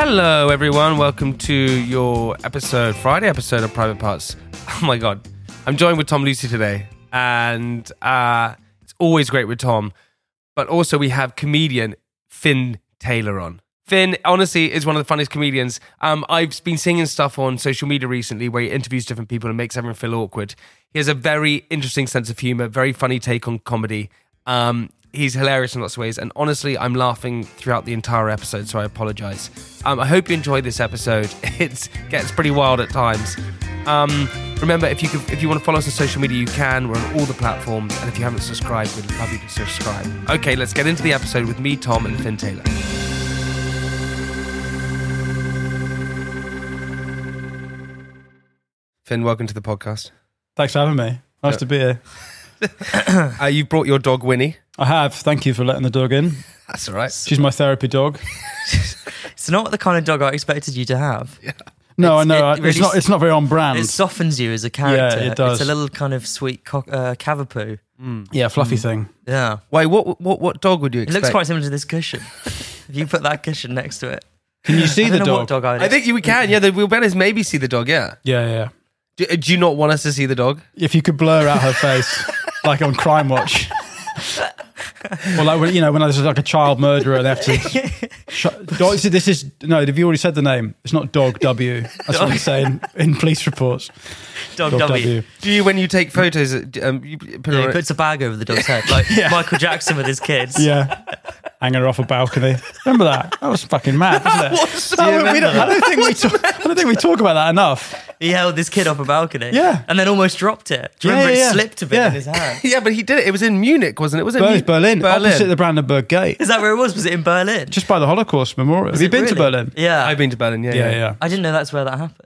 Hello, everyone. Welcome to your episode, Friday episode of Private Parts. Oh my God. I'm joined with Tom Lucy today, and uh, it's always great with Tom. But also, we have comedian Fin Taylor on. Fin, honestly, is one of the funniest comedians. Um, I've been seeing stuff on social media recently where he interviews different people and makes everyone feel awkward. He has a very interesting sense of humor, very funny take on comedy. Um, he's hilarious in lots of ways, and honestly, I'm laughing throughout the entire episode, so I apologize. Um, I hope you enjoyed this episode. It gets pretty wild at times. Um, remember, if you could, if you want to follow us on social media, you can. We're on all the platforms, and if you haven't subscribed, we'd love you to subscribe. Okay, let's get into the episode with me, Tom, and Fin Taylor. Fin, welcome to the podcast. Thanks for having me. Nice to be here. Uh, you brought your dog Winnie. I have. Thank you for letting the dog in. That's all right. She's my therapy dog. It's not the kind of dog I expected you to have. No, I know. it I- it's not. It's not very on brand. It softens you as a character. Yeah, it does. It's a little kind of sweet cock, uh, cavapoo. yeah, fluffy thing. Yeah. Wait, what what what dog would you It looks quite similar to this cushion. if you put that cushion next to it. Can you see I the don't know dog? what dog I'd I think you can. Yeah, the, we'll better maybe see the dog. Yeah. Yeah, yeah. Do, do you not want us to see the dog? If you could blur out her face, like on Crime Watch, or like when you know when there's like a child murderer and they have to. Sh- dog, this is no. Have you already said the name? It's not Dog W. That's what they say in, in police reports. Dog, Dog W. W. Do you when you take photos? uh, Um, you put it Yeah, he puts a bag over the dog's head, like Michael Jackson with his kids. Yeah. Hanging her off a balcony. Remember that? That was fucking mad, wasn't it? Do you we don't, I don't think we talk, I don't think we talk about that enough. He held this kid off a balcony. Yeah. And then almost dropped it. Do you Yeah, remember yeah, it yeah. slipped a bit Yeah. in his hand? yeah, but he did it. It was in Munich, wasn't it? Was it Berlin, Mu- Berlin, opposite the Brandenburg Gate, Is that where it was? Was it in Berlin? just by the Holocaust Memorial. Have you it been to really? Berlin? Yeah. I've been to Berlin. Yeah, Yeah, yeah. I didn't know that's where that happened.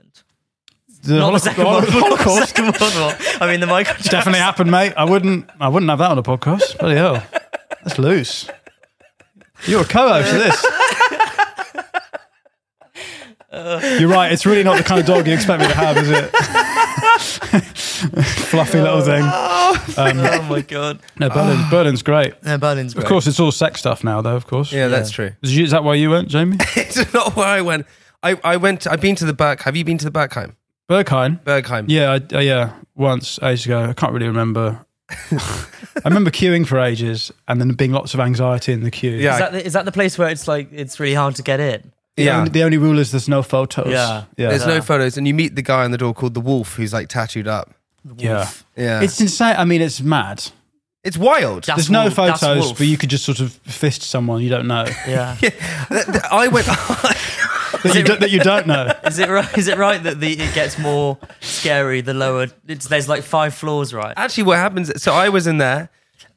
The Not Holocaust, the second the one. Holocaust second World War. I mean, the Michael Jackson. definitely happened, mate. I wouldn't, I wouldn't have that on a podcast. Bloody hell, that's loose. You're a co-host of this. You're right. It's really not the kind of dog you expect me to have, is it? Fluffy little thing. Oh my god. No, Berlin, Berlin's great. No, Berlin's great. Of course, it's all sex stuff now, though. Of course. yeah. That's true. Is, you, is that why you went, Jamie? it's not where I went. I, I went. I've been to the Berg. Have you been to the Bergheim? Berghain. Bergheim. Yeah, I, uh, yeah. Once ages ago, I can't really remember. I remember queuing for ages and then being lots of anxiety in the queue. Yeah. Is that, the, is that the place where it's like it's really hard to get in? The, Yeah. only, the only rule is there's no photos. Yeah. yeah, There's no photos, and you meet the guy on the door called the Wolf, who's like tattooed up. yeah. Yeah, It's insane. I mean, it's mad. it's wild. That's There's no Wolf- photos, but you could just sort of fist someone you don't know Yeah. I went. that, you, don't- that you don't know. Is it right? Is it right that the it gets more scary the lower? It's, there's like five floors, right? Actually, what happens? So I was in there,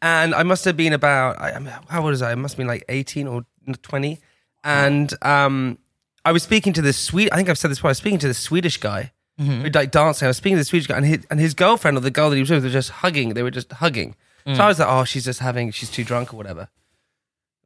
and I must have been about. I, I'm- how old was I? I must have been like 18 or 20, and um, I was speaking to this sweet. I think I've said this before. I was speaking to this Swedish guy. Who like dancing. I was speaking to the Swedish guy, and his, and his girlfriend or the girl that he was with were just hugging. They were just hugging. So I was like, oh, she's just having. She's too drunk or whatever.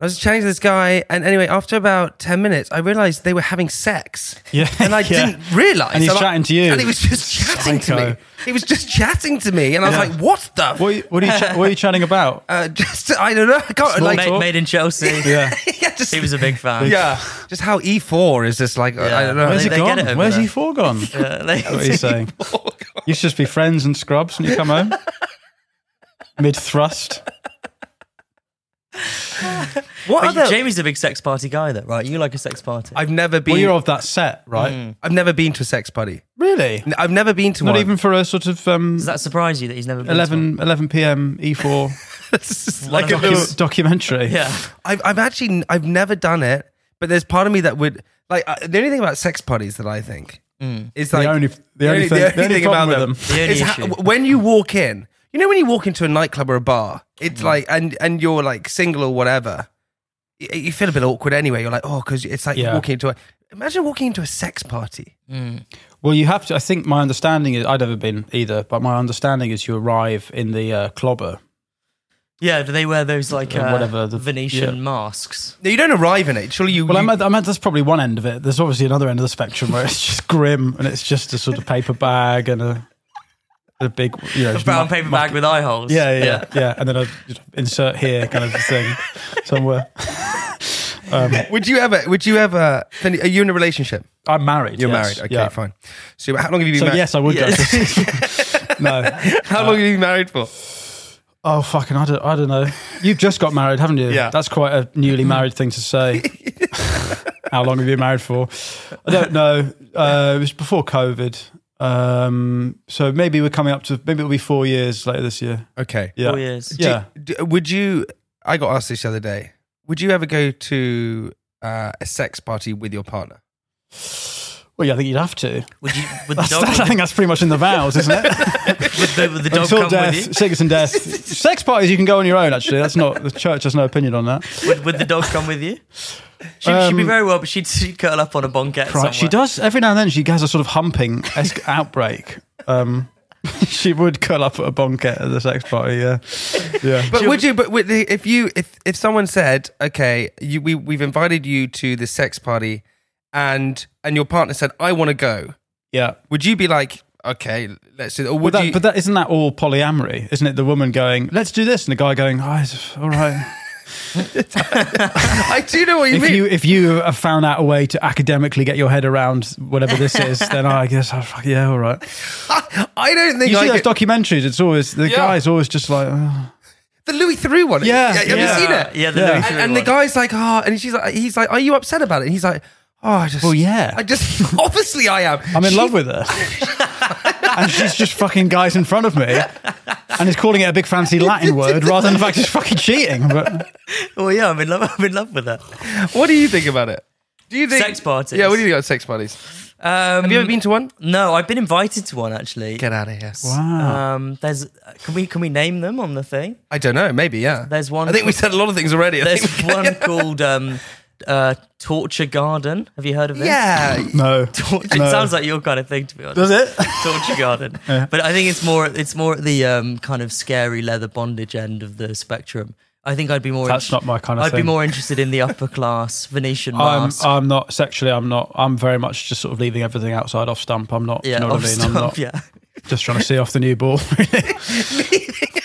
I was chatting to this guy, and anyway, after about 10 minutes, I realized they were having sex. Yeah, And I yeah. didn't realize. And he's I- chatting to you. And he was just chatting to me. He was just chatting to me. And I was Yeah. like, what the? What, are you- what, are you cha- what are you chatting about? Uh, just, I don't know. I can't, Small like. Made, made in Chelsea. Yeah. yeah, just, He was a big fan. yeah. Just how E4 is just like, I don't know. Where's They- he gone? it Where's there. he for gone? Yeah, they- What are you saying? You should just be friends and scrubs when you come home. Mid thrust. What But other? Jamie's a big sex party guy, though, right? You like a sex party. I've never been. Well, you're of that set, right? Mm. I've never been to a sex party. Really? I've never been to one. Not one. even for a sort of um, Does that surprise you that he's never been to 11, 11 p.m. E4 It's like a of little, documentary. Yeah. I've, I've actually I've never done it, but there's part of me that would like uh, the only thing about sex parties that I think is like The only, the only, thing, the only problem with them. The only is how- issue. when you walk in, you know when you walk into a nightclub or a bar, Mm. it's like and and you're like single or whatever, y- you feel a bit awkward anyway. You're like, oh, because it's like Yeah. walking into a. Imagine walking into a sex party. Well, you have to. I think my understanding is I'd never been either, but my understanding is you arrive in the uh, clobber. Yeah, do they wear those like uh, whatever the- Venetian yeah. masks? No, you don't arrive in it. Surely you. Well, I you- meant, I meant that's probably one end of it. There's obviously another end of the spectrum where it's just grim and it's just a sort of paper bag and a a big, you know, A brown mu- paper mu- bag with eye holes. Yeah, yeah, yeah, yeah. And then I just insert here kind of thing somewhere. Um, would you ever? Would you ever? Are you in a relationship? I'm married. You're yes, married. Okay, yeah. fine. So how long have you been So married? yes, I would Yeah. go. no. How long have you been married for? Oh fucking! I don't. I don't know. You've just got married, haven't you? Yeah. That's quite a newly married thing to say. How long have you been married for? I don't know. Uh, it was before COVID. Um, so maybe we're coming up to maybe it'll be four years later this year. Okay. Yeah. Four years. Do- Yeah. do- would you? I got asked this the other day. Would you ever go to uh, a sex party with your partner? Well, yeah, I think you'd have to. Would you? Would the That's, dog? I think that's pretty much in the vows, isn't it? would the, would the dog Until come death, with you? sickness and death. Sex parties you can go on your own. Actually, that's not the church has no opinion on that. Would, would the dog come with you? She, she'd be Um, very well, but she'd, she'd curl up on a banquette somewhere. Right, she does every now and then. She has a sort of humping esque outbreak. Um, she would curl up at a banquette at the sex party. Yeah, yeah. But would you? But would the- if you if if someone said, okay, you, we we've invited you to the sex party, and and your partner said, I want to go, yeah. would you be like, okay, let's do? Or But would that, you? but that isn't that all polyamory, isn't it? The woman going, "Let's do this," and the guy going, oh, all right. I do know what you if mean. you if you have found out a way to academically get your head around whatever this is, then I guess fuck, yeah, all right. I don't think You I see those could- documentaries? It's always the Yeah. guy's always just like, oh. the Louis Theroux one. Yeah, have yeah. you seen it? Yeah, the Yeah. Louis And, Theroux and the guy's like, oh, and she's like, he's like, are you upset about it? And he's like, oh, I just, Well, yeah. I just, obviously I am. I'm in She- love with her. and she's just fucking guys in front of me. And he's calling it a big fancy Latin word rather than the fact he's fucking cheating. But Oh yeah, I'm in love. I'm in love with her. What do you think about it? Do you think Sex parties. Yeah, what do you think about sex parties? Um, Have you ever been to one? No, I've been invited to one actually. Get out of here. wow. Um, there's can we can we name them on the thing? I don't know. Maybe yeah. There's one. I think we said a lot of things already. I There's think- one called um, uh, Torture Garden. Have you heard of it? Yeah. no. Torture, No. It sounds like your kind of thing, to be honest. Does it? Torture Garden. But I think it's more it's more at the um, kind of scary leather bondage end of the spectrum. I think I'd be more. That's not my kind of I'd be more interested in the upper class Venetian I'm, mask. I'm not sexually. I'm not. I'm very much just sort of leaving everything outside off stump. I'm not. yeah, you know what off I mean? I'm stump, not yeah. just trying to see off the new ball. Everything else.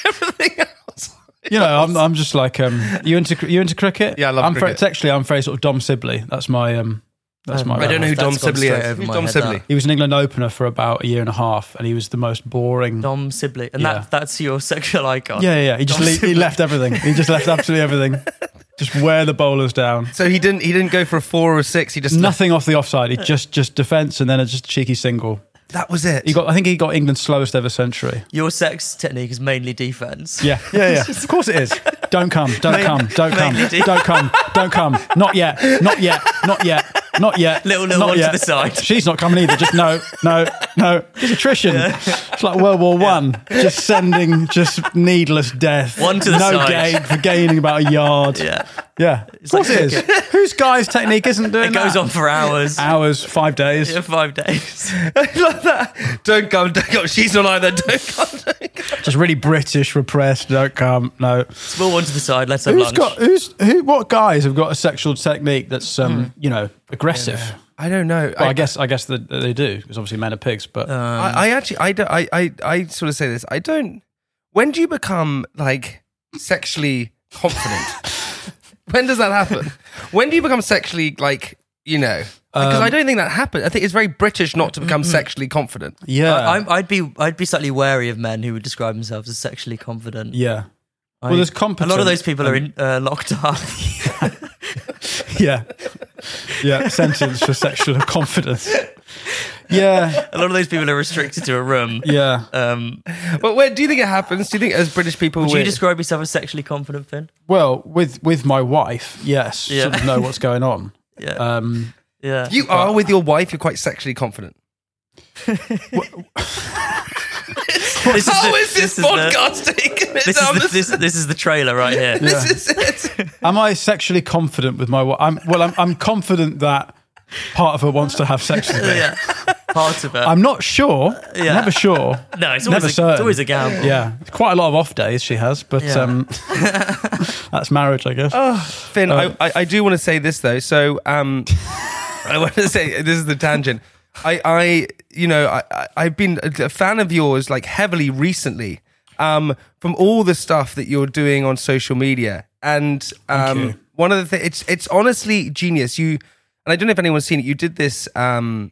You know, I'm. I'm just like. Um, you into you into cricket? Yeah, I love I'm Very, cricket. sexually, I'm very sort of Dom Sibley. That's my. Um, that's my. I don't know who Dom Sibley is. Who's Dom Sibley? that. He was an England opener for about a year and a half, and he was the most boring. Dom Sibley, and Yeah. that that's your sexual icon. Yeah, yeah, yeah. He just le- he left everything. He just left absolutely everything. Just wear the bowlers down. So he didn't. He didn't go for a four or a six. He just Nothing off the offside. He just just defence and then a just cheeky single. That was it. He got. I think he got England's slowest ever century. Your sex technique is mainly defense. Yeah, yeah, yeah. Of course it is. Don't come. Don't come. Don't come. mainly do- Don't come. Don't come. Not yet. Not yet. Not yet. Not yet. Little- little not one to the side. She's not coming either. Just no, no, no. Just attrition. It's like World War One. Just sending just needless death. One to the no side. gain for gaining about a yard. Yeah. Yeah. Of course like it is. Whose guy's technique isn't doing It It goes that? on for hours. Hours, five days. Yeah, five days. I love that. Don't come. Don't come. She's not either. Don't come. Don't come. Just really British, repressed. Don't come. No. Small one to the side. Let's have Who's lunch. got who's who? What guys have got a sexual technique that's um you know aggressive? I don't know. Well, I, guess I guess that that they do because obviously men are pigs. But I, I actually, I, don't, I, I, I sort of say this. I don't. When do you become like sexually confident? when does that happen? When do you become sexually like you know? Because I don't think that happens. I think it's very British not to become sexually confident. yeah, I, I'm- I'd be I'd be slightly wary of men who would describe themselves as sexually confident. yeah, I- well, there's a lot of those people are in, uh, locked up. yeah, yeah. Sentence for sexual confidence. Yeah, a lot of those people are restricted to a room. yeah. Um, But where do you think it happens? Do you think as British people, would you we're- describe yourself as sexually confident, Fin? Well, with with my wife, yes, Yeah. sort of know what's going on. Yeah, Um, yeah. you are with your wife? You're quite sexually confident. This How the- is this, is the- podcast taking This down is, the, this- this, this is the trailer right here. this is it. Am I sexually confident with my? wa- I'm well. I'm, I'm confident that part of her wants to have sex with me. yeah, part of it. I'm not sure. Yeah. Never sure. no, it's always, never a, it's always a gamble. Yeah, quite a lot of off days she has, but Yeah. um, that's marriage, I guess. Fin, I, I, I do want to say this though. So, um, I want to say this is the tangent. I, I, you know, I, I- I've been a fan of yours like heavily recently, um, from all the stuff that you're doing on social media, and um, one of the things it's it's honestly genius. You and I don't know if anyone's seen it. You did this um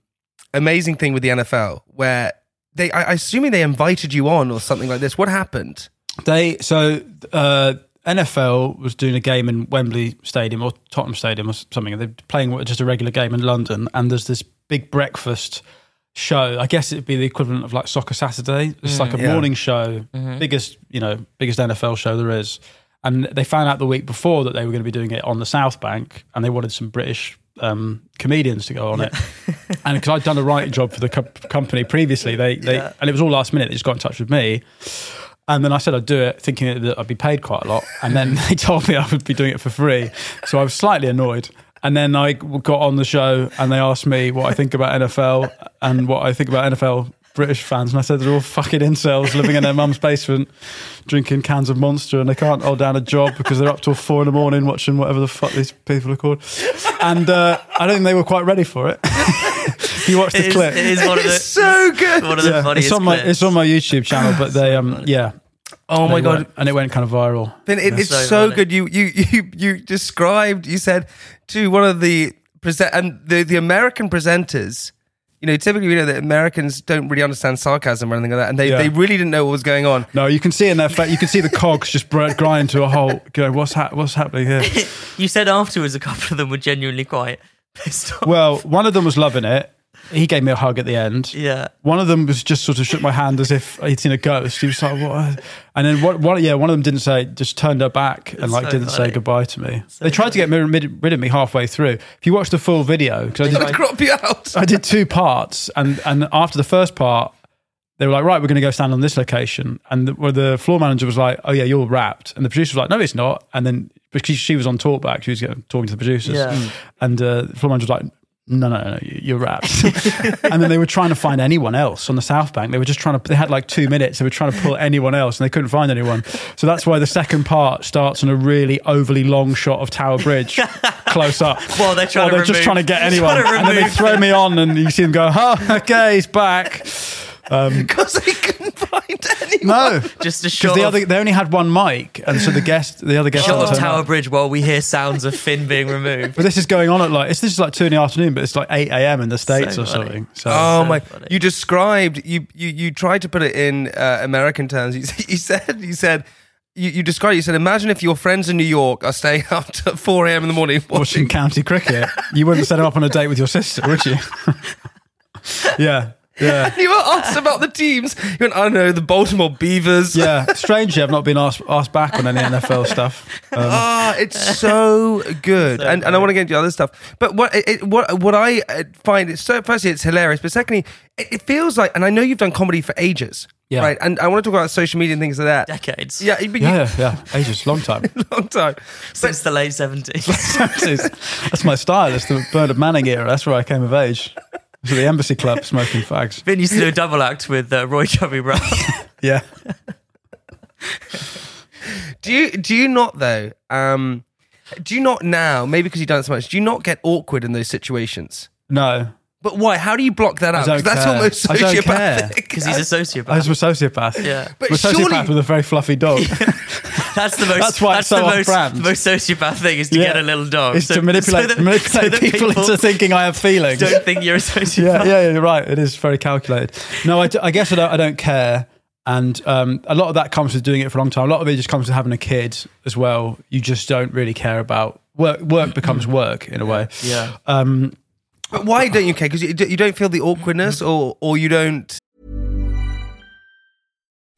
amazing thing with the NFL where they, I, I assuming they invited you on or something like this. What happened? They so uh, NFL was doing a game in Wembley Stadium or Tottenham Stadium or something. They're playing just a regular game in London, and there's this big breakfast show. I guess it'd be the equivalent of like Soccer Saturday. It's like a yeah. morning show, biggest you know biggest NFL show there is. And they found out the week before that they were going to be doing it on the South Bank, and they wanted some British um, comedians to go on it. and because I'd done a writing job for the co- company previously, they, they and it was all last minute. They just got in touch with me, and then I said I'd do it, thinking that I'd be paid quite a lot. And then they told me I would be doing it for free. So I was slightly annoyed. And then I got on the show and they asked me what I think about NFL and what I think about NFL British fans. And I said they're all fucking incels living in their mum's basement, drinking cans of Monster, and they can't hold down a job because they're up till four in the morning watching whatever the fuck these people are called. And uh, I don't think they were quite ready for it. you watched the It is, clip. it is one of the It's so good. one of the Yeah, funniest. it's on my clips. it's on my YouTube channel, but they um yeah. Oh my god, went- and it went kind of viral. Fin, it, it's So so, good. You you you you described. You said to one of the present and the the American presenters. You know, typically we know that Americans don't really understand sarcasm or anything like that, and they, Yeah. they really didn't know what was going on. No, you can see in their face. You can see the cogs just br- grind to a halt. Go, what's ha- what's happening here? You said afterwards a couple of them were genuinely quite pissed off. Well, one of them was loving it. He gave me a hug at the end. Yeah. One of them was just sort of shook my hand as if he'd seen a ghost. He was like, "What?" And then what? One, yeah, one of them didn't say, just turned her back and It's like so didn't say goodbye to me. they tried to get rid, rid of me halfway through. If you watch the full video, because I did, I'd crop you out. I did two parts, and and after the first part, they were like, "Right, we're going to go stand on this location," and the, where the floor manager was like, "Oh yeah, you're wrapped," and the producer was like, "No, it's not," and then because she was on talkback, she was getting, talking to the producers, Yeah. And uh, the floor manager was like. No, no, no, you- you're wrapped. and then they were trying to find anyone else on the South Bank. They were just trying to, they had like two minutes. They were trying to pull anyone else and they couldn't find anyone. So that's why the second part starts on a really overly long shot of Tower Bridge close up. Well, they're trying to they're just remove- trying to get anyone. to and then they throw me on and you see them go, oh, okay, he's back. Because they couldn't find anyone. No. Just a Because shot, the other, they only had one mic, and so the guest, the other guest, shot had of Tower up. Bridge while we hear sounds of Fin being removed. But this is going on at like it's this is like two in the afternoon, but it's like eight a.m. in the states So or funny. something. So Oh So my! funny. You described you you you tried to put it in uh, American terms. You, you said you said you, you described. You said, imagine if your friends in New York are staying up to four a.m. in the morning watching watching. county cricket, you wouldn't set him up on a date with your sister, would you? yeah, yeah. You were asked about the teams. You went, I don't know, the Baltimore Beavers. Yeah, strangely, I've not been asked asked back on any NFL stuff. Um, Ah, it's so good, So and and I want to get into other stuff. But what it, it- what what I uh, find is so firstly it's hilarious, but secondly it, it feels like, and I know you've done comedy for ages, Yeah. right? And I want to talk about social media and things like that. Decades. Yeah, but you, yeah, yeah, ages, long time. long time. Since the late 70s. That's my style. It's the Bernard Manning era. That's where I came of age. To the Embassy Club, smoking fags. Fin used to do a double act with uh, Roy Chubby Brown. Yeah, Do you do you not though? Um, do you not now? Maybe because you've done it so much. Do you not get awkward in those situations? no, But why? How do you block that out? 'Cause don't that's care. almost I don't care. sociopathic. Because he's a sociopath. I was a sociopath. Yeah. But I'm a sociopath surely- with a very fluffy dog. That's the most. That's why it's the so most, off-brand. the most sociopath thing is to Yeah. get a little dog. It's So- to manipulate, so that- manipulate so that people, into thinking I have feelings. don't think you're a sociopath. yeah, yeah, you're right. It is very calculated. No, I guess I don't, I don't care. And um, a lot of that comes with doing it for a long time. A lot of it just comes with having a kid as well. You just don't really care about work. Work becomes work in a way. Yeah. Um, But why don't you care? Because you, you don't feel the awkwardness, or or you don't.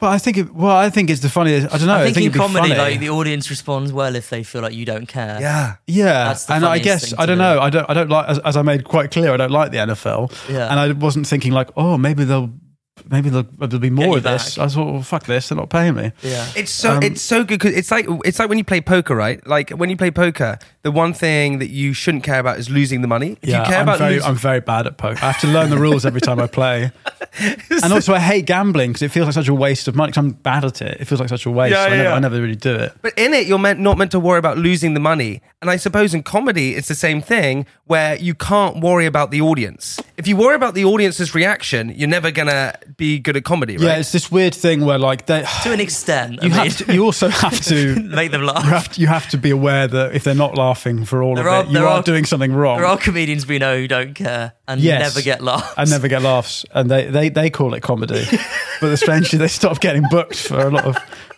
But I think, it, well, I think it's the funniest. I don't know. I think, in it'd be comedy, like the audience responds well if they feel like you don't care. Yeah. Yeah, and I guess I don't do. know. I don't. I don't like. As, as I made quite clear, I don't like the NFL. Yeah. And I wasn't thinking like, oh, maybe they'll, maybe there'll, there'll be more of this. back. I thought, well, fuck this. They're not paying me. Yeah. It's so Um, it's so good because it's like it's like when you play poker, right? Like when you play poker, the one thing that you shouldn't care about is losing the money. If yeah, you care I'm about very, losing, I'm very bad at poker. I have to learn the rules every time I play. and also, I hate gambling because it feels like such a waste of money. Because I'm bad at it. It feels like such a waste. Yeah, so I, yeah, never, yeah. I never really do it. But in it, you're meant not meant to worry about losing the money. And I suppose in comedy, it's the same thing where you can't worry about the audience. If you worry about the audience's reaction, you're never gonna be good at comedy, right? Yeah, it's this weird thing where like they. to an extent. I You mean, have to, You also have to. make them laugh. You have, to, you have to be aware that if they're not laughing for all There of are- it, you are, are- doing something wrong. There are comedians we know who don't care and Yes. never get laughs. and never get laughs, and they, they, they call it comedy. but the strangely, they stopped getting booked for a lot of.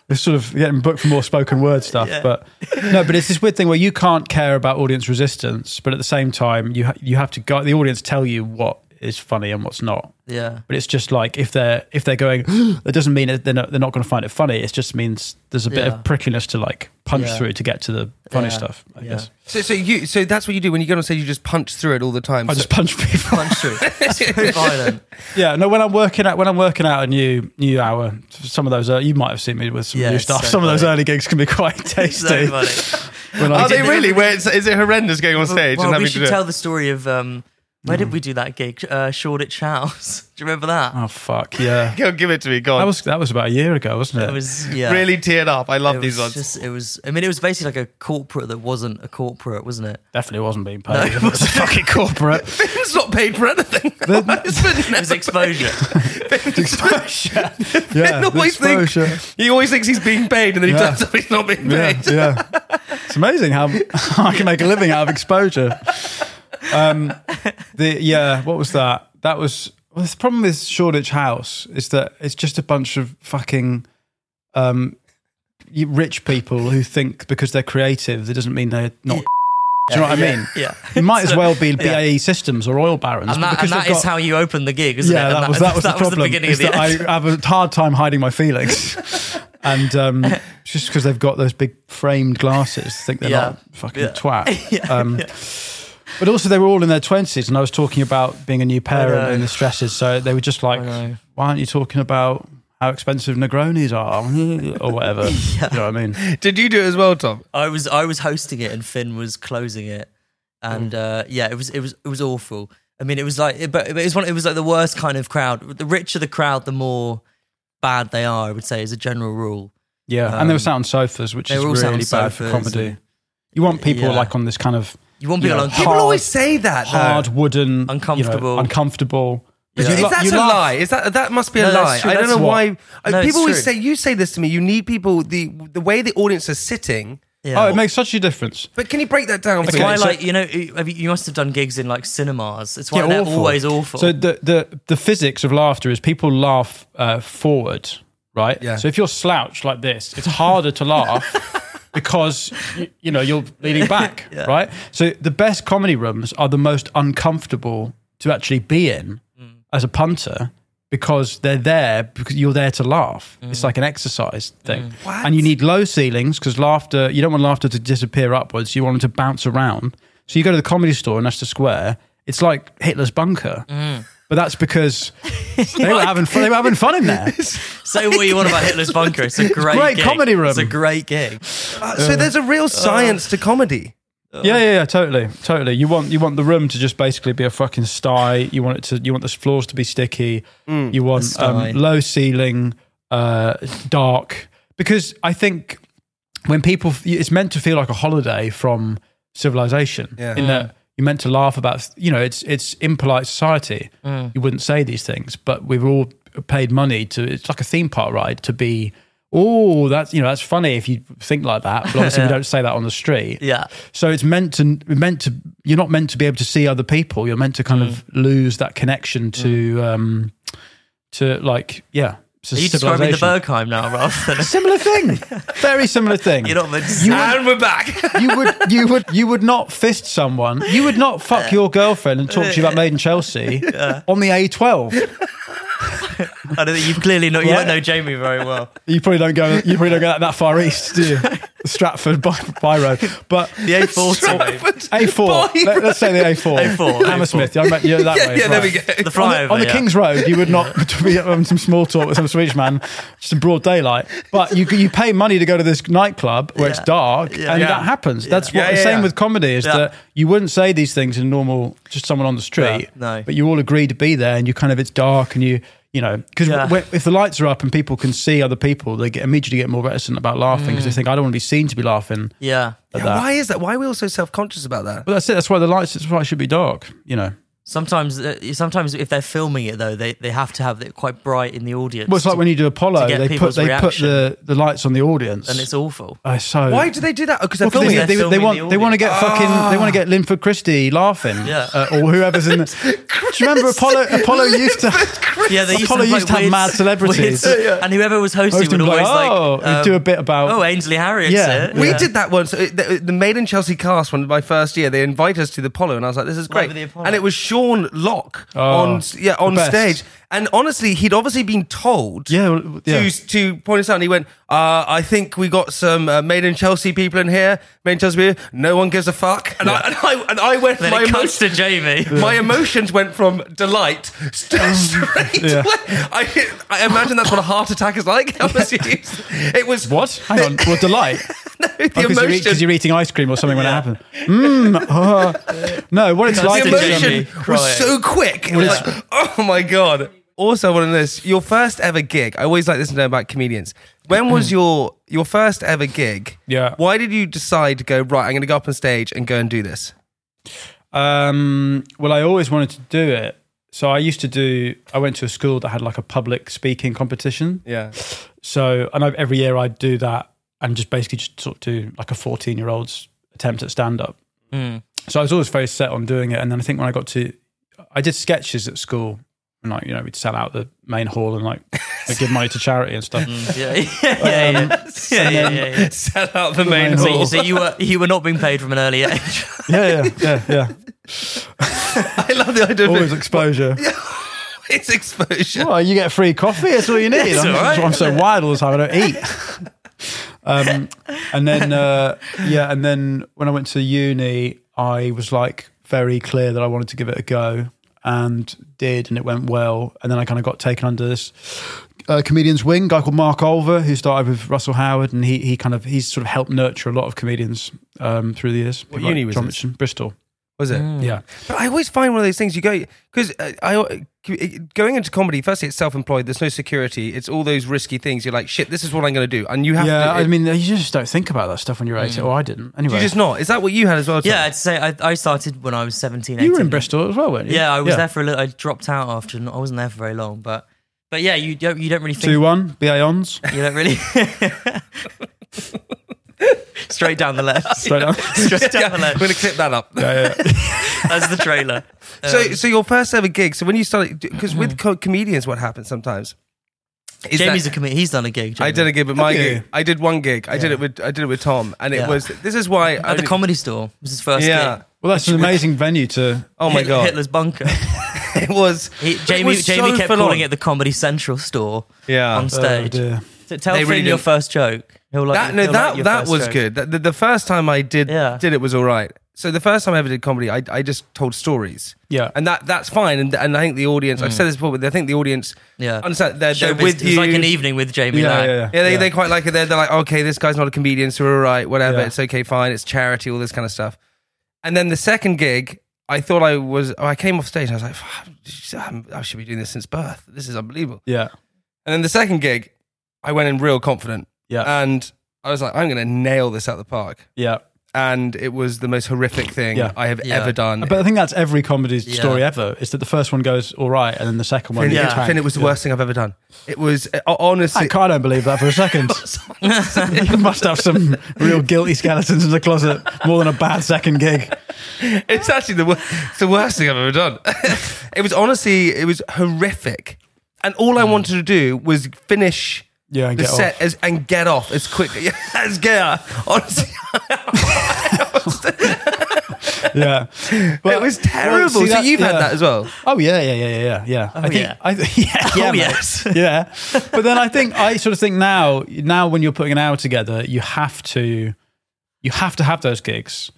They're sort of getting booked for more spoken word stuff, Yeah. but no. But it's this weird thing where you can't care about audience resistance, but at the same time, you ha- you have to go, the audience tell you what is funny and what's not. Yeah. But it's just like if they're if they're going, that doesn't mean they're not, they're not going to find it funny. It just means there's a bit Yeah. of prickliness to like punch Yeah. through to get to the funny Yeah. stuff. I Yeah. guess So, so you, so that's what you do when you go on stage. You just punch through it all the time. I So- just punch people. Punch through. It's very violent. Yeah, no. When I'm working out, when I'm working out a new new hour, some of those uh, you might have seen me with some Yeah, new it's stuff. so some of those funny. early gigs can be quite tasty. So funny. When I- Are they really? Where it's, is it horrendous going on stage Well, and having we to should do it? tell the story of um, where did we do that gig? Uh, Shoreditch House. Do you remember that? oh fuck yeah, Go, give it to me. Go on. that was that was about a year ago, wasn't it? It was yeah. really teared up. I love It these was ones. just. It was. I mean, it was basically like a corporate that wasn't a corporate, wasn't it? definitely wasn't being paid. it was a fucking corporate. it's not paid for anything. It was exposure. exposure. Yeah, He always, exposure. he always thinks he's being paid, and then he Yeah. turns up he's not being Yeah, paid. yeah. It's amazing how, how I can make a living out of exposure. Um, the yeah, what was that? That was well, the problem with Shoreditch House is that it's just a bunch of fucking um, rich people who think because they're creative, that doesn't mean they're not. Do you know what I mean? Yeah. It might as well be yeah. BAE Systems or oil barons. And that, and that they've is how you open the gig, isn't yeah, it? And that was that was the that problem. the beginning of the. I have a hard time hiding my feelings, and um, just because they've got those big framed glasses, think they're Yeah. not fucking Yeah. twat. Um, yeah. But also, they were all in their twenties, and I was talking about being a new parent and the stresses. So they were just like, "Why aren't you talking about how expensive Negronis are, or whatever?" You know what I mean? Did you do it as well, Tom? I was I was hosting it and Fin was closing it, and uh, yeah, it was it was it was awful. I mean, it was like, but it was one. It was like the worst kind of crowd. The richer the crowd, the more bad they are. I would say, as a general rule. Yeah, and they were Um, sat on sofas, which is were all sat on really bad for comedy. and- You want people Yeah. like on this kind of You want You people know, on hard- People always say that. though. hard wooden, you know, Uncomfortable. uncomfortable. Yeah. You Is that you a laugh- lie? Is that that must be a No, that's lie? I don't know what- why. No, people always true. say you say this to me. You need people the the way the audience is sitting. Yeah. Oh, it makes such a difference. But can you break that down? It's for me? why, so- like you know, you, you must have done gigs in like cinemas. It's why Yeah, they're awful. always awful. So the the the physics of laughter is people laugh uh, forward, right? Yeah. So if you're slouched like this, it's harder to laugh because you, you know you're leaning back, Yeah. right? So the best comedy rooms are the most uncomfortable to actually be in Mm. as a punter because they're there because you're there to laugh. Mm. It's like an exercise thing, and you need low ceilings because laughter. You don't want laughter to disappear upwards. You want it to bounce around. So you go to the comedy store in Leicester Square. It's like Hitler's bunker. Mm. But that's because they were having fun. They were having fun in there. Say what you want about Hitler's bunker. It's a great, great gig. comedy room. It's a great gig. Uh, so there's a real science to comedy. Yeah, yeah, yeah, totally, totally. You want you want the room to just basically be a fucking sty. You want it to. You want the floors to be sticky. you want um, low ceiling, uh, dark. Because I think when people, it's meant to feel like a holiday from civilization. Yeah. In that you're meant to laugh about. You know, it's it's impolite society. Mm. You wouldn't say these things, but we've all paid money to. It's like a theme park ride to be. Oh, that's you know that's funny if you think like that, but obviously we don't say that on the street. Yeah. So it's meant to meant to you're not meant to be able to see other people. You're meant to kind mm. of lose that connection to mm. um, to like yeah. Are you describing the. Bergheim now rather than a, Similar thing, very similar thing. you're not meant to You and we're back. you would you would you would not fist someone. You would not fuck your girlfriend and talk to you about Made in Chelsea on the A12. I don't think you've clearly not. You don't know Jamie very well. You probably don't go. You probably don't go that, that far east, do you? Stratford by, by road, but The A40, A4. Let, us say the A4. A4, Hammersmith. I meant, yeah, that way. yeah, there we go. the On the, on the yeah. King's Road, you would not be having some small talk with some Swedish man, just in broad daylight. But you you pay money to go to this nightclub where it's dark, Yeah. and Yeah. that happens. That's what Yeah, the yeah, same yeah. with comedy is Yeah. that you wouldn't say these things in normal, just someone on the street. Yeah, no. But you all agree to be there, and you kind of it's dark, and you you know because Yeah. if the lights are up and people can see other people, they get immediately get more reticent about laughing because they mm. think I don't want to be seen to be laughing. Yeah. Yeah, why is that? Why are we all so self conscious about that? But that's it. That's why the lights. That's why it should be dark. You know. Sometimes, uh, sometimes if they're filming it though, they, they have to have it quite bright in the audience. Well, it's like to- when you do Apollo, they put people's they put the, the lights on the audience, and it's awful. Oh, so Why do they do that? Because they're Well, 'cause filming they, it. they, They're they want the they want to get fucking they want to get Linford Christie laughing, Yeah. uh, or whoever's in. The, do you remember Apollo? Apollo used to Yeah, they used Apollo to have, used to have weird- mad celebrities. weird- and whoever was hosting hosting would like, always oh, like he'd do a um, bit about Oh, Ainsley Harriott. Yeah. it. We did that once. Uh, The, the Made Chelsea cast, one my first year, they invite us to the Apollo, and I was like, "This is great." Live at the Apollo. And it was Sean Lock Oh, on yeah on stage, and honestly, he'd obviously been told yeah, well, yeah. to to point us out. And he went, uh, "I think we got some uh, Made in Chelsea people in here. Made in Chelsea people. No one gives a fuck." And, I, and I and I went. Then my it cuts emotion- to Jamie. my emotions went from delight st- straight Yeah. away. I, I imagine that's what a heart attack is like. Honestly. It was What? Hang on. Well, delight. No, the Because you're, eat- you're eating ice cream or something when it happened. Mm, uh, no, what it's like the to is, Jamie. emotion was so quick. It was like, oh my god. Also, I want to know this: your first ever gig. I always like this to know about comedians. When was your your first ever gig? Yeah. Why did you decide to go right? I'm going to go up on stage and go and do this. Um, well, I always wanted to do it. So I used to do. I went to a school that had like a public speaking competition. Yeah. So and I, every year I'd do that and just basically just sort of do like a 14 year old's attempt at stand up. Mm. So I was always very set on doing it. And then I think when I got to, I did sketches at school and like, you know, we'd sell out the main hall and like we'd give money to charity and stuff. Yeah, yeah, yeah, yeah. yeah, yeah, yeah, yeah. Set out the main main So, hall. you- so you were you were not being paid from an early age. Yeah, yeah, yeah, yeah. I love the idea of Always it. exposure. It's exposure. Well, you get free coffee. That's all you need. It's I'm, all right. I'm so wild all the time. I don't eat. um, and then, uh, yeah, and then when I went to uni, I was like very clear that I wanted to give it a go, and did, and it went well. And then I kind of got taken under this uh, comedian's wing, guy called Mark Olver, who started with Russell Howard, and he he kind of he's sort of helped nurture a lot of comedians um, through the years. What uni like was John Bristol. Was it? Mm. Yeah, But I always find one of those things you go because uh, I, uh, I going into comedy. Firstly, it's self-employed. There's no security. It's all those risky things. You're like, shit, this is what I'm going to do, and you have yeah. to. I mean, you just don't think about that stuff when you're 18. Or I didn't. Anyway, you just not? Is that what you had as well? Tom? yeah, I'd say I, I started when I was 17, 18. you were in Bristol as well, weren't you? Yeah, I was there for a little. I dropped out after. I wasn't there for very long, but but yeah, you don't you don't really think Two one, BA ons. you don't really straight down the left, Straight down. straight down the I'm left. going to clip that up. Yeah, yeah. That's the trailer. So, um, so your first ever gig. So when you started, because with hmm. co- comedians, what happens sometimes? is Jamie's that- a comedian. He's done a gig. I did a gig, but my Have gig, I did one gig. I did it with I did it with Tom, and it Yeah. was. This is why at the comedy store. It was his first Yeah. gig. Well, that's an amazing venue to. Oh my Hit- god, Hitler's bunker. it was. He, it Jamie was Jamie so kept full calling on. it the Comedy Central store Yeah. on Oh, stage. dear. So tell They Fin really your didn't- first joke. He'll like that no he'll that like that was joke. good. The, the, the first time I did Yeah. did it was all right. So the first time I ever did comedy, I I just told stories. Yeah. and that that's fine. And and I think the audience. I've said this before, but I think the audience. Mm. Yeah. understand. They're, they're Showbiz- with it was you. like an evening with Jamie Yeah, Ladd. yeah, yeah. Yeah, they, they quite like it. They're, they're like, okay, this guy's not a comedian, so we're all right, whatever. Yeah. It's okay, fine. It's charity, all this kind of stuff. And then the second gig, I thought I was, oh, I came off stage and I was like, "Fuck, I should be doing this since birth. This is unbelievable. Yeah. And then the second gig, I went in real confident Yeah. and I was like, I'm going to nail this out the park. yeah. And it was the most horrific thing Yeah. I have Yeah. ever done. But I think that's every comedy Yeah. story ever. Is that the first one goes all right, and then the second one. Fin, Yeah. tank. Fin, it was the Yeah. worst thing I've ever done. It was uh, honestly. I can't don't believe that for a second. you must have some real guilty skeletons in the closet more than a bad second gig. It's actually the, wor- it's the worst thing I've ever done. it was honestly, it was horrific. and all I wanted to do was finish Yeah, and the get set off. as, and get off as, get off quickly as get. Honestly, yeah. it was terrible. see so that- you've had that as well. Oh yeah, yeah, yeah, yeah, yeah. yeah. I think, yeah. I, yeah, yeah, Oh, mate. yes. yeah. But then I think I sort of think now, now when you're putting an hour together, you have to, you have to have those gigs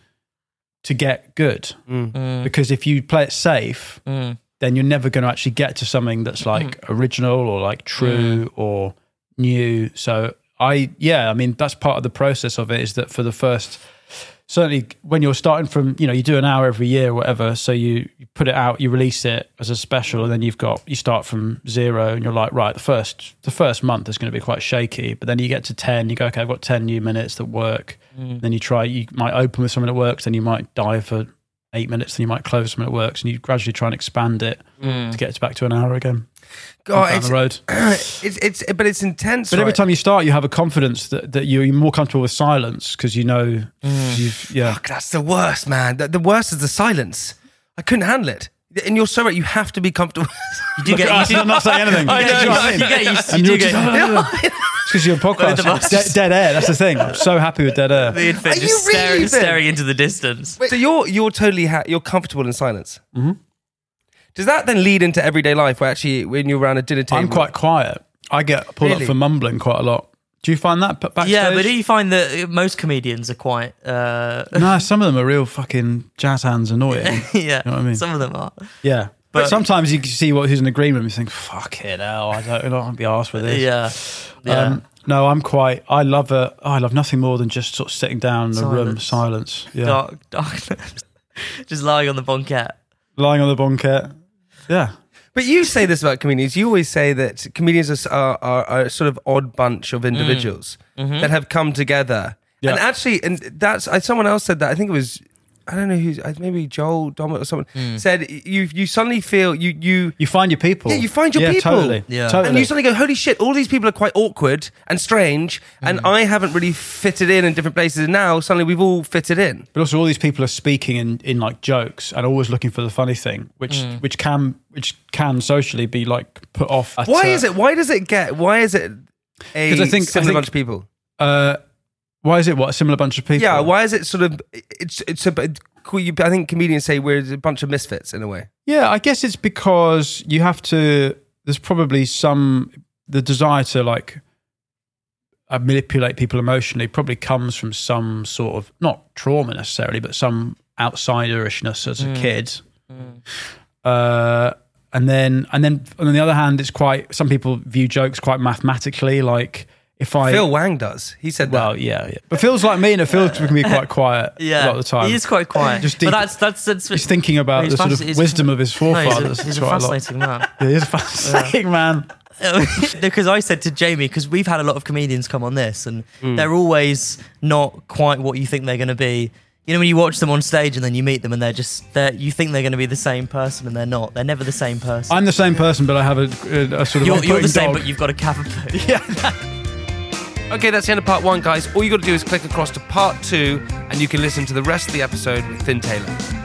to get good. Mm. Because if you play it safe, then you're never going to actually get to something that's like Mm. original or like true or new. So I, yeah, I mean that's part of the process of it. Is that for the first certainly when you're starting from you know you do an hour every year or whatever so you, you put it out you release it as a special and then you've got you start from zero and you're like right the first the first month is going to be quite shaky but then you get to 10 you go okay i've got 10 new minutes that work mm. then you try you might open with something that works then you might dive for eight minutes then you might close something that works and you gradually try and expand it mm. to get it back to an hour again God, down it's, the road it's it's but it's intense. but every time you start you have a confidence that, that you're more comfortable with silence because you know you've yeah Fuck, that's the worst, man. The, the worst is the silence. I couldn't handle it. And you're so right. You have to be comfortable. You do get, you do, I'm not saying anything. I know, Do you know what I you mean? get used to you you're just- It's because you're a podcast. Both of us. Dead, dead air. That's the thing. I'm so happy with dead air. me and Fin Are you just really, staring, Fin? staring into the distance. so you're you're totally ha- you're comfortable in silence. Mm-hmm. Does that then lead into everyday life where actually when you're around a dinner table? I'm quite quiet. I get pulled Really? up for mumbling quite a lot. Do you find that backstage? Yeah, but do you find that most comedians are quite, uh, no, some of them are real fucking jazz hands annoying. yeah, You know what I mean? some of them are. Yeah. But- But sometimes you can see what who's in agreement and you think, fuck it, hell, I don't, I don't want to be asked with this. Yeah, yeah. Um, no, I'm quite. I love a. Oh, I love nothing more than just sort of sitting down in a room, Silence. silence. Yeah, Dark, darkness. just lying on the banquette. lying on the bunker. Yeah, But you say this about comedians. You always say that comedians are, are, are a sort of odd bunch of mm. individuals mm-hmm. that have come together. Yeah. And actually, and that's I, someone else said that. I think it was I don't know who's maybe Joel Dommett or someone said you you suddenly feel you you you find your people. Yeah, you find your yeah, people. Totally. Yeah. totally. and you suddenly go, holy shit! All these people are quite awkward and strange, and I haven't really fitted in in different places. And now suddenly we've all fitted in. But also, all these people are speaking in, in like jokes and always looking for the funny thing, which which can which can socially be like put off. at, Why uh, is it? Why does it get? Why is it Because I think- I similar bunch of people? Uh, why is it what a similar bunch of people? Yeah, why is it sort of? It's it's a. cool, I think comedians say we're a bunch of misfits in a way. Yeah, I guess it's because you have to. There's probably some the desire to like uh, manipulate people emotionally probably comes from some sort of not trauma necessarily, but some outsiderishness as a kid. Uh, and then and then on the other hand, it's quite. Some people view jokes quite mathematically. Like if I Phil Wang does. He said that. well, yeah, yeah, but feels like me, and it feels can be quite quiet Yeah, a lot of the time. he is quite quiet. Just but deep- that's that's that's. He's thinking about He's the sort of he's- wisdom of his no, forefathers. he's a, he's a That's what fascinating man. Yeah, he's a fascinating man. because I said to Jamie, because we've had a lot of comedians come on this, and Mm. they're always not quite what you think they're going to be. You know, when you watch them on stage and then you meet them, and they're just they're, you think they're going to be the same person, and they're not. They're never the same person. I'm the same person, but I have a, a, a sort of you're, you're the same, dog. but you've got a cavapoo. yeah. Okay, that's the end of part one, guys. All you got to do is click across to part two, and you can listen to the rest of the episode with Fin Taylor.